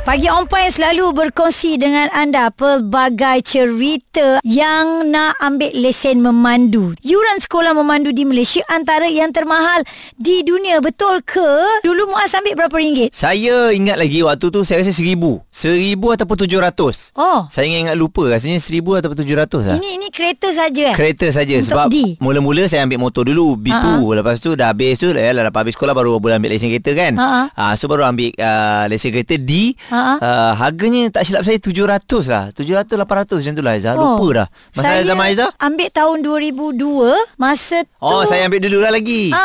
Pagi On Point selalu berkongsi dengan anda pelbagai cerita yang nak ambil lesen memandu. Yuran sekolah memandu di Malaysia antara yang termahal di dunia. Betul ke? Dulu Muaz ambil berapa ringgit? Saya ingat lagi waktu tu saya rasa seribu. Seribu ataupun tujuh ratus. Oh, Saya ingat-ingat lupa rasanya seribu ataupun tujuh ratus lah. ini ini kereta saja eh? Kereta saja sebab D. mula-mula saya ambil motor dulu B2 Ha-ha. lepas tu dah habis tu ya, lepas habis sekolah baru boleh ambil lesen kereta kan. Ha-ha. Ah so baru ambil uh, lesen kereta D. Uh, harganya tak silap saya 700 lah. 700 800 macam tu lah Aizah. Lupa dah. Masa Oh. saya zaman Aizah? ambil tahun 2002 Masa tu Oh saya ambil dulu lah lagi. Ah,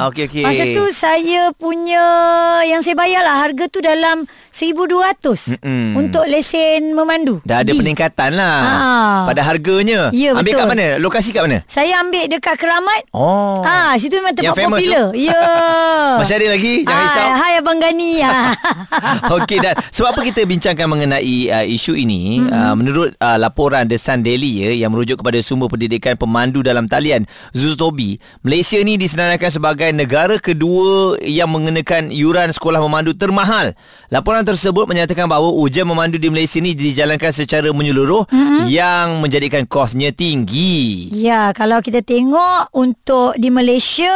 Ah, okey okey. Masa tu saya punya yang saya bayar lah harga tu dalam 1200 Mm-mm. untuk lesen memandu. Dah ada D. peningkatan lah Ah. Pada harganya Ya, Ambil betul. kat mana? Lokasi kat mana? Saya ambil dekat Keramat. Oh Ah, situ memang tempat Yang popular. Ya. Masih ada lagi? Jangan risau Ah, hai Abang Gani. ah. Okey dan sebab apa kita bincangkan mengenai uh, isu ini mm-hmm. uh, menurut uh, laporan The Sun Daily ya yang merujuk kepada sumber pendidikan pemandu dalam talian Zutobi Malaysia ni disenaraikan sebagai negara kedua yang mengenakan yuran sekolah memandu termahal. Laporan tersebut menyatakan bahawa ujian memandu di Malaysia ni dijalankan secara menyeluruh mm-hmm. yang menjadikan kosnya tinggi. Ya, kalau kita tengok untuk di Malaysia,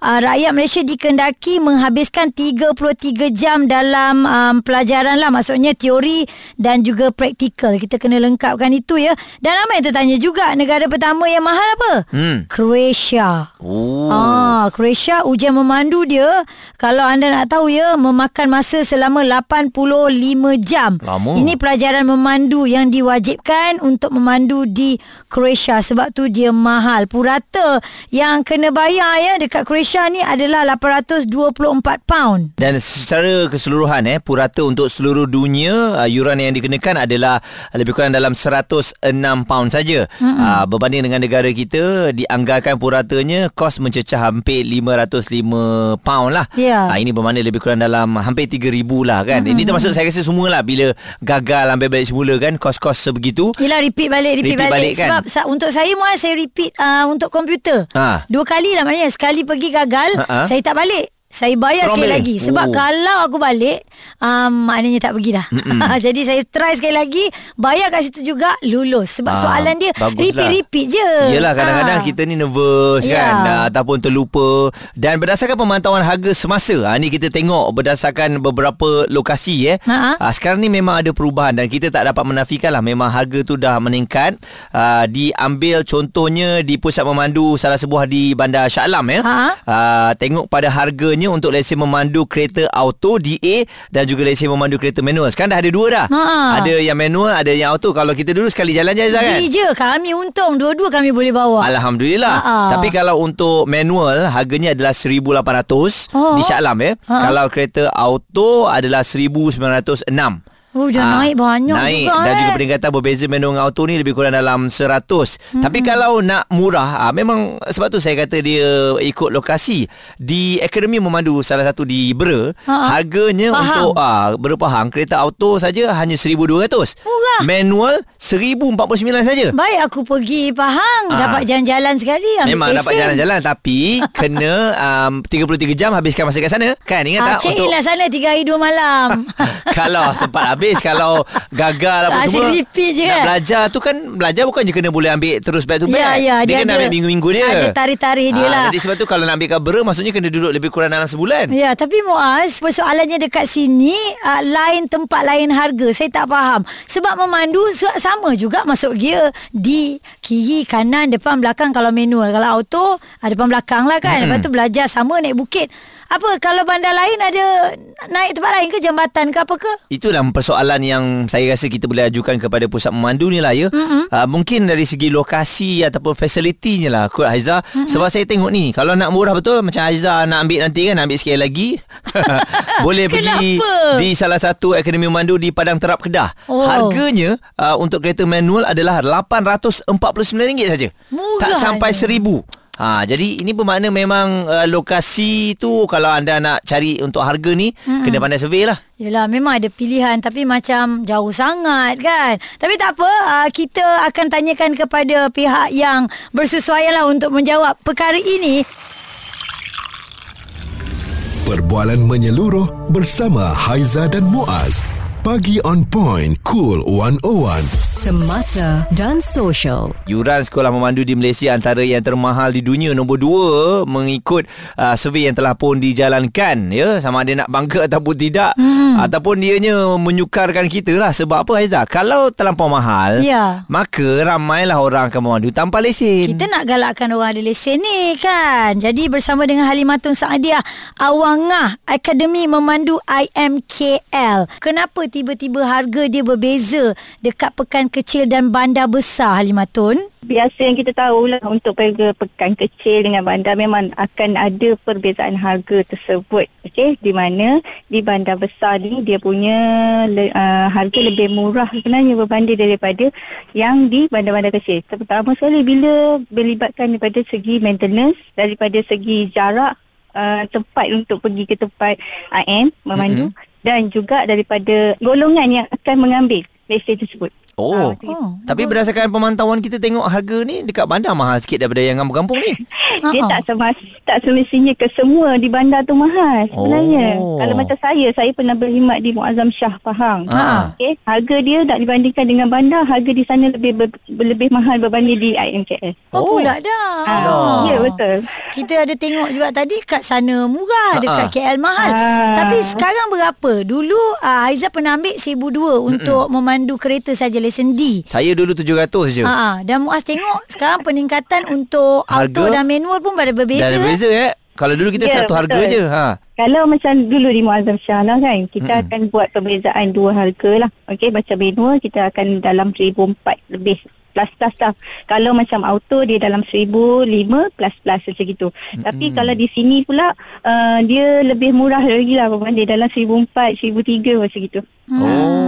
uh, rakyat Malaysia dikendaki menghabiskan 33 jam dalam um, pelajaran lah. Maksudnya teori dan juga praktikal. Kita kena lengkapkan itu ya. Dan ramai yang tertanya juga, negara pertama yang mahal apa? Hmm. Croatia. Oh. Ah, Croatia ujian memandu dia kalau anda nak tahu ya memakan masa selama 85 jam. Lama. Ini pelajaran memandu yang diwajibkan untuk memandu di Croatia sebab tu dia mahal. Purata yang kena bayar ya dekat Croatia ni adalah 824 pound. Dan secara keseluruhan eh purata untuk seluruh dunia uh, yuran yang dikenakan adalah lebih kurang dalam 106 pound saja. Uh, berbanding dengan negara kita dianggarkan puratanya kos mencecah hampir 505 pound lah. Ya. Uh, ini bermakna lebih kurang dalam hampir 3000 lah kan. Ini termasuk saya rasa semualah bila gagal ambil balik semula kan kos-kos sebegitu. Yelah repeat balik Repeat, Repeat balik, balik kan? Sebab sa- untuk saya Muaz Saya repeat uh, Untuk komputer Ha. Dua kali lah maknanya Sekali pergi gagal Ha-ha. Saya tak balik saya bayar Terus sekali lagi Sebab Oh. kalau aku balik um, Maknanya tak pergi dah Jadi saya try sekali lagi Bayar kat situ juga Lulus Sebab Ah, soalan dia. Repeat-repeat je Yelah kadang-kadang Ah. kita ni nervous Ya. kan uh, ataupun terlupa dan berdasarkan pemantauan harga semasa ha, ni kita tengok berdasarkan beberapa lokasi eh Ha. sekarang ni memang ada perubahan dan kita tak dapat menafikan lah memang harga tu dah meningkat uh, diambil contohnya di pusat memandu salah sebuah di Bandar Shah Alam ya Ha. uh, tengok pada harganya untuk lesen memandu kereta auto DA dan juga lesen memandu kereta manual sekarang dah ada dua dah Ha. ada yang manual ada yang auto kalau kita dulu sekali jalan je kan je Kami untung Dua-dua kami boleh bawa Alhamdulillah. Ha-ha. Tapi kalau untuk manual harganya adalah 1800 Oh. di Shah Alam ya. Ha-ha. Kalau kereta auto adalah 1906. Oh dah Ah, naik banyak naik. juga Dan eh. juga peningkatan berbeza manual dengan auto ni lebih kurang dalam 100. Mm-hmm. Tapi kalau nak murah, ah, memang sebab tu saya kata dia ikut lokasi. Di Akademi Memandu salah satu di Bera, Ha-ha. harganya Pahang. untuk ah, berpahang kereta auto saja hanya 1200. Murah. Manual 1049 saja. Baik aku pergi Pahang Ah. Dapat jalan-jalan sekali ambil Memang dapat jalan-jalan Tapi Kena um, 33 jam Habiskan masa kat sana Kan ingat Ah, tak check in lah sana Tiga hari dua malam Kalau sempat habis Kalau gagal apa Asyik semua repeat je Nak kan? belajar tu kan Belajar bukan je kena boleh ambil Terus back to back Ya, ya, Dia, dia kena ada- ambil minggu-minggu dia ada tarikh-tarikh dia Ah, lah. Jadi sebab tu Kalau nak ambil kat Bera Maksudnya kena duduk Lebih kurang dalam sebulan Ya, tapi Muaz, persoalannya dekat sini uh, lain tempat lain harga. Saya tak faham. Sebab memandu sama juga masuk gear di kiri, kanan, depan, belakang kalau manual. Kalau auto, depan belakang lah kan. Lepas tu belajar sama naik bukit. Apa kalau bandar lain ada naik tempat lain ke jambatan ke apa ke? Itulah persoalan yang saya rasa kita boleh ajukan kepada pusat memandu ni lah ya. Mm-hmm. Uh, mungkin dari segi lokasi ataupun fasilitinya lah kot Haiza. Mm-hmm. Sebab saya tengok ni kalau nak murah betul macam Haiza nak ambil nanti kan nak ambil sekali lagi. boleh pergi di salah satu akademi memandu di Padang Terap Kedah. Oh. Harganya uh, untuk kereta manual adalah RM849 saja. Tak sampai je. RM1000. Ha, jadi ini bermakna memang uh, lokasi tu kalau anda nak cari untuk harga ni hmm. kena pandai survey lah. Yelah memang ada pilihan tapi macam jauh sangat kan. Tapi tak apa, uh, kita akan tanyakan kepada pihak yang bersesuaian lah untuk menjawab perkara ini. Perbualan menyeluruh bersama Haiza dan Muaz. Pagi on point, cool 101. Semasa dan social. Yuran sekolah memandu di Malaysia antara yang termahal di dunia nombor dua mengikut uh, survey yang telah pun dijalankan ya sama ada nak bangga ataupun tidak hmm. ataupun dianya menyukarkan kita lah sebab apa Haiza kalau terlampau mahal Ya. maka ramailah orang akan memandu tanpa lesen Kita nak galakkan orang ada lesen ni kan. Jadi bersama dengan Halimatun Saadiah Awangah Akademi Memandu IMKL. Kenapa tiba-tiba harga dia berbeza dekat pekan kecil dan bandar besar Halimatun? Biasa yang kita tahulah untuk pergi pekan kecil dengan bandar memang akan ada perbezaan harga tersebut. Okey, di mana di bandar besar ni dia punya le, uh, harga lebih murah sebenarnya berbanding daripada yang di bandar-bandar kecil. Terutama sekali bila melibatkan daripada segi maintenance, daripada segi jarak uh, tempat untuk pergi ke tempat IM memandu mm-hmm. dan juga daripada golongan yang akan mengambil lesen tersebut. Oh. Ah, Oh. Tapi berdasarkan pemantauan kita tengok harga ni dekat bandar mahal sikit daripada yang kampung-kampung ni. Dia Ha-ha. tak semas, tak semestinya ke semua di bandar tu mahal sebenarnya. Oh. Kalau macam saya, saya pernah berkhidmat di Muazzam Shah Pahang. Ha. Okey, harga dia tak dibandingkan dengan bandar, harga di sana lebih ber, lebih mahal berbanding di IMKS. Oh, Oh. pula dah. Ah, ya betul. Kita ada tengok juga tadi kat sana murah, dekat Ha-ha. KL mahal. Ah. Tapi sekarang berapa? Dulu uh, Haiza pernah ambil 1,200 untuk memandu kereta saja lesen D. Saya dulu 700 je. Ha, dan Muaz tengok sekarang peningkatan untuk auto Harga? dan manual pun berbeza. Dah ada beza eh. Kalau dulu kita Ya, satu harga betul. je. Ha. Kalau macam dulu di Muazzam Shah lah kan, kita Mm-mm. akan buat perbezaan dua harga lah. Okey, macam manual kita akan dalam 1,400 lebih plus-plus lah. Kalau macam auto dia dalam 1,005 plus-plus macam gitu. Tapi kalau di sini pula uh, dia lebih murah lagi lah berbanding dalam 1,400, 1,300 macam gitu. Oh.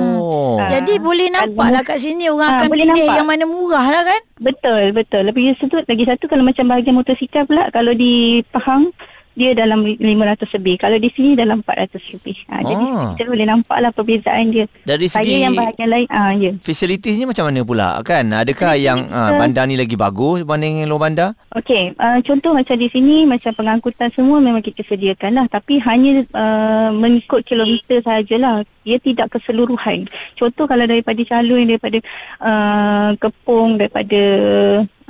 Ah. Jadi boleh nampak lah kat sini orang Ah, akan boleh pilih nampak. yang mana murah lah kan? Betul, betul. Lebih satu, lagi satu kalau macam bahagian motosikal pula, kalau di Pahang, dia dalam 500 lebih. Kalau di sini dalam 400 lebih. Ha, Jadi Ah. kita boleh nampak lah perbezaan dia. Dari Saya segi yang bahagian lain, ah ya. Fasilitiesnya macam mana pula kan? Adakah yang uh, bandar ni lagi bagus berbanding luar bandar? Okey, uh, contoh macam di sini, macam pengangkutan semua memang kita sediakan lah. Tapi hanya uh, mengikut kilometer sahajalah. Dia tidak keseluruhan. Contoh kalau daripada calon, daripada uh, Kepung, daripada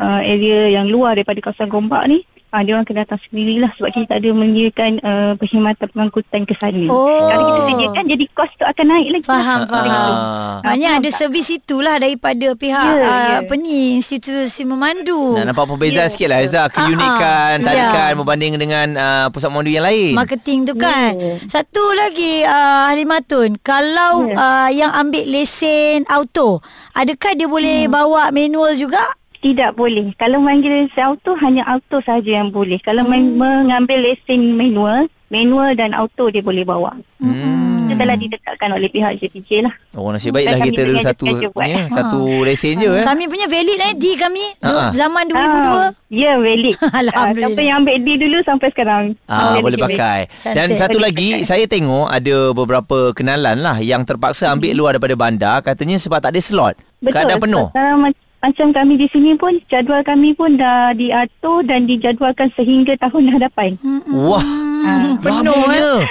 uh, area yang luar, daripada kawasan Gombak ni, Ah, dia orang kena datang sendirilah sebab kita tak ada menyediakan uh, perkhidmatan pengangkutan ke sana. Oh. Kalau kita sediakan jadi kos tu akan naik lagi. Faham, Macam faham. Ah. Maknanya ada tak? servis itulah daripada pihak Ya, uh, ya. apa ni institusi memandu. Nak nampak perbezaan Ya, sikit lah Aizah Keunikan Ah, ah. Tarikan Ya. Berbanding dengan uh, Pusat memandu yang lain Marketing tu kan. Ya. Satu lagi uh, Halimatun, kalau Ya. uh, yang ambil lesen auto, adakah dia boleh Hmm. bawa manual juga? Tidak boleh. Kalau manggil lesen auto hanya auto saja yang boleh. Kalau Hmm. hmm. mengambil lesen manual, manual dan auto dia boleh bawa. hmm. Itu telah ditetapkan oleh pihak JPJ lah. Oh nasib baiklah kita ada satu ya, Satu lesen je eh Kami punya valid eh D kami ah. zaman 2002. Ah, ya, valid. Alhamdulillah. Ah, siapa yang ambil D dulu sampai sekarang. Ah, Valid, boleh pakai. Cantik. Dan satu Boleh lagi pakai. saya tengok ada beberapa kenalan lah yang terpaksa ambil luar daripada bandar katanya sebab tak ada slot. Betul. Keadaan penuh. Uh, ma- macam kami di sini pun jadual kami pun dah diatur dan dijadualkan sehingga tahun hadapan. Wah. Hmm, penuh eh.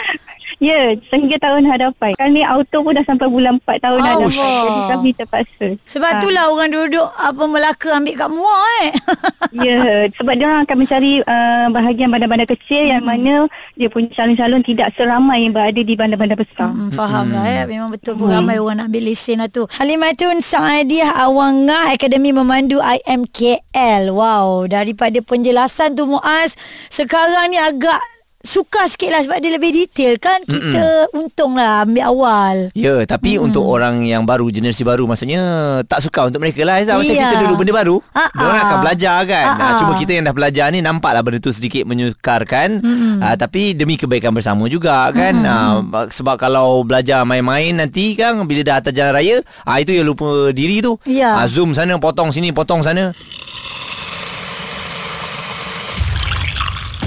Ya, sehingga tahun hadapan. Kami auto pun dah sampai bulan 4 tahun Oh, hadapan. Jadi kami terpaksa. Sebab Ah. itulah orang duduk apa Melaka ambil kat Muar eh. Ya, sebab dia orang akan mencari uh, bahagian bandar-bandar kecil yang mana dia punya calon-calon tidak seramai yang berada di bandar-bandar besar. Hmm, faham lah ya. Memang betul pun ramai orang nak ambil lesen lah tu. Halimatun Saadiah Awangah Akademi Memandu IMKL. Wow, daripada penjelasan tu Muaz, sekarang ni agak suka sikit lah sebab dia lebih detail kan. Kita untung lah ambil awal. Ya, tapi hmm. untuk orang yang baru, generasi baru maksudnya tak suka untuk mereka lah Aizah. Macam Iya. kita dulu benda baru, Ah, orang ah. akan belajar kan. Ah, Ah, ah. Cuma kita yang dah belajar ni nampaklah benda tu sedikit menyukarkan. Hmm. Ah, tapi demi kebaikan bersama juga kan. Hmm. Ah, sebab kalau belajar main-main nanti kan bila dah atas jalan raya, ah, itu yang lupa diri tu. Ya. Ah, zoom sana, potong sini, potong sana.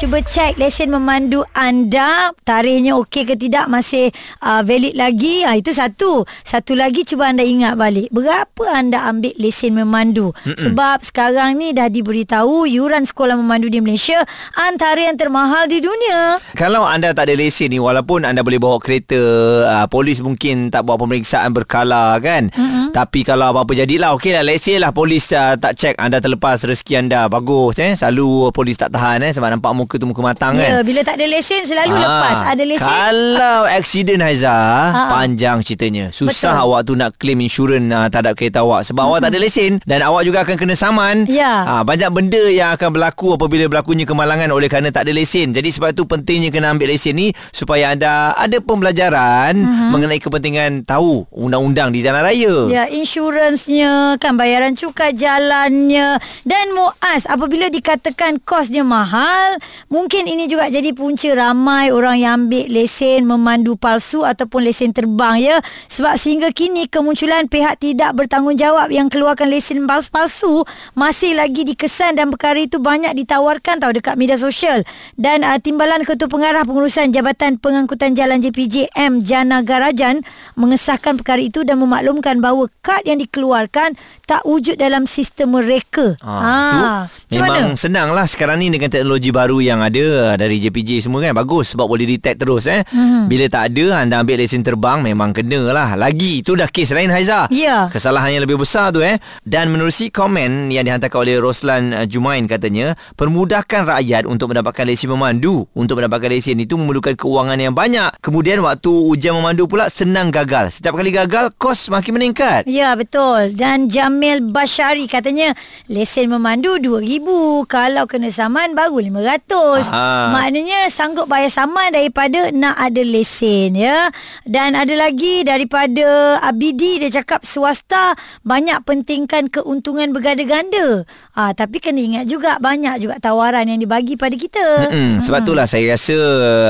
Cuba cek lesen memandu anda. Tarikhnya okey ke tidak Masih uh, valid lagi. Ha, Itu satu. Satu lagi cuba anda ingat balik Berapa anda ambil lesen memandu? Mm-mm. Sebab sekarang ni dah diberitahu Yuran sekolah memandu di Malaysia Antara yang termahal di dunia. Kalau anda tak ada lesen ni Walaupun anda boleh bawa kereta uh, Polis mungkin tak buat pemeriksaan berkala kan? Mm-mm. Tapi kalau apa-apa jadilah Okey lah lesen lah Polis uh, tak cek Anda terlepas rezeki anda Bagus eh. Selalu polis tak tahan eh Sebab nampak muka tu muka matang ya, kan Bila tak ada lesen Selalu ha, lepas Ada lesen Kalau aksiden Haiza ha. Panjang ceritanya Susah Betul. awak tu nak claim insurans uh, Terhadap kereta awak Sebab hmm. awak tak ada lesen Dan awak juga akan kena saman ya. ha, Banyak benda yang akan berlaku Apabila berlakunya kemalangan Oleh kerana tak ada lesen Jadi sebab itu pentingnya Kena ambil lesen ni Supaya anda Ada pembelajaran hmm. Mengenai kepentingan Tahu Undang-undang di jalan raya Ya insuransnya Kan bayaran cukai jalannya Dan Muaz Apabila dikatakan Kosnya mahal Mungkin ini juga jadi punca ramai orang yang ambil lesen memandu palsu ataupun lesen terbang ya. Sebab sehingga kini kemunculan pihak tidak bertanggungjawab yang keluarkan lesen palsu masih lagi dikesan dan perkara itu banyak ditawarkan tahu dekat media sosial. Dan uh, Timbalan Ketua Pengarah Pengurusan Jabatan Pengangkutan Jalan JPJM Jana Garajan mengesahkan perkara itu dan memaklumkan bahawa kad yang dikeluarkan tak wujud dalam sistem mereka. Ha, ha. Memang senanglah sekarang ni dengan teknologi baru yang ada dari JPJ semua kan bagus sebab boleh detect terus eh. Mm-hmm. Bila tak ada anda ambil lesen terbang memang kena lah. Lagi itu dah kes lain Haiza. Ya. Yeah. Kesalahan yang lebih besar tu eh. Dan menerusi komen yang dihantarkan oleh Roslan uh, Jumain katanya, permudahkan rakyat untuk mendapatkan lesen memandu. Untuk mendapatkan lesen itu memerlukan keuangan yang banyak. Kemudian waktu ujian memandu pula senang gagal. Setiap kali gagal kos makin meningkat. Ya betul. Dan Jamil Bashari katanya lesen memandu 2000 kalau kena saman baru 500 Aha. maknanya sanggup bayar saman daripada nak ada lesen ya. Dan ada lagi daripada Abidi dia cakap swasta banyak pentingkan keuntungan berganda-ganda. Ha, tapi kena ingat juga banyak juga tawaran yang dibagi pada kita. Mm-mm. sebab itulah saya rasa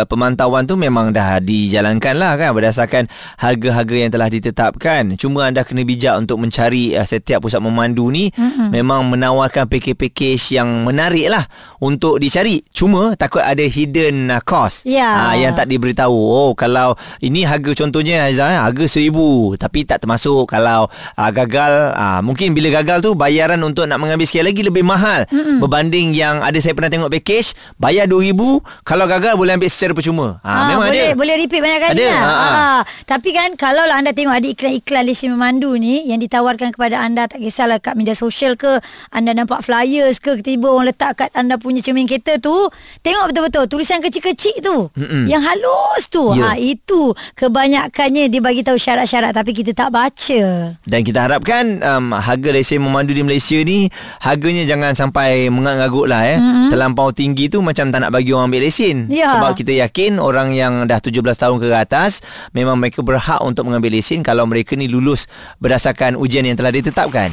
pemantauan tu memang dah dijalankan lah kan? Berdasarkan harga-harga yang telah ditetapkan. Cuma anda kena bijak untuk mencari uh, setiap pusat memandu ni. Mm-mm. memang menawarkan pakej-pakej package yang menarik lah untuk dicari. Cuma takut ada hidden uh, cost yeah. uh, yang tak diberitahu. Oh kalau ini harga contohnya Aizah, eh, harga seribu tapi tak termasuk kalau uh, gagal. Uh, mungkin bila gagal tu bayaran untuk nak mengambil sekali lagi lebih mahal Mm-mm. berbanding yang ada saya pernah tengok package bayar RM2,000 kalau gagal boleh ambil secara percuma. Uh, ha, memang boleh, ada. Boleh repeat banyak kali. Ada. Lah. Ha, ha. Ha. Tapi kan kalau lah anda tengok ada iklan-iklan lesen memandu ni yang ditawarkan kepada anda tak kisahlah kat media sosial ke anda nampak flyers ke tiba-tiba orang letak kat anda punya cermin kereta tu tengok betul-betul tulisan kecil-kecil tu Mm-mm. yang halus tu yeah. ha itu kebanyakannya dia bagi tahu syarat-syarat tapi kita tak baca dan kita harapkan um, harga lesen memandu di Malaysia ni harganya jangan sampai mengagut lah eh Mm-mm. terlampau tinggi tu macam tak nak bagi orang ambil lesen yeah. sebab kita yakin orang yang dah 17 tahun ke atas memang mereka berhak untuk mengambil lesen kalau mereka ni lulus berdasarkan ujian yang telah ditetapkan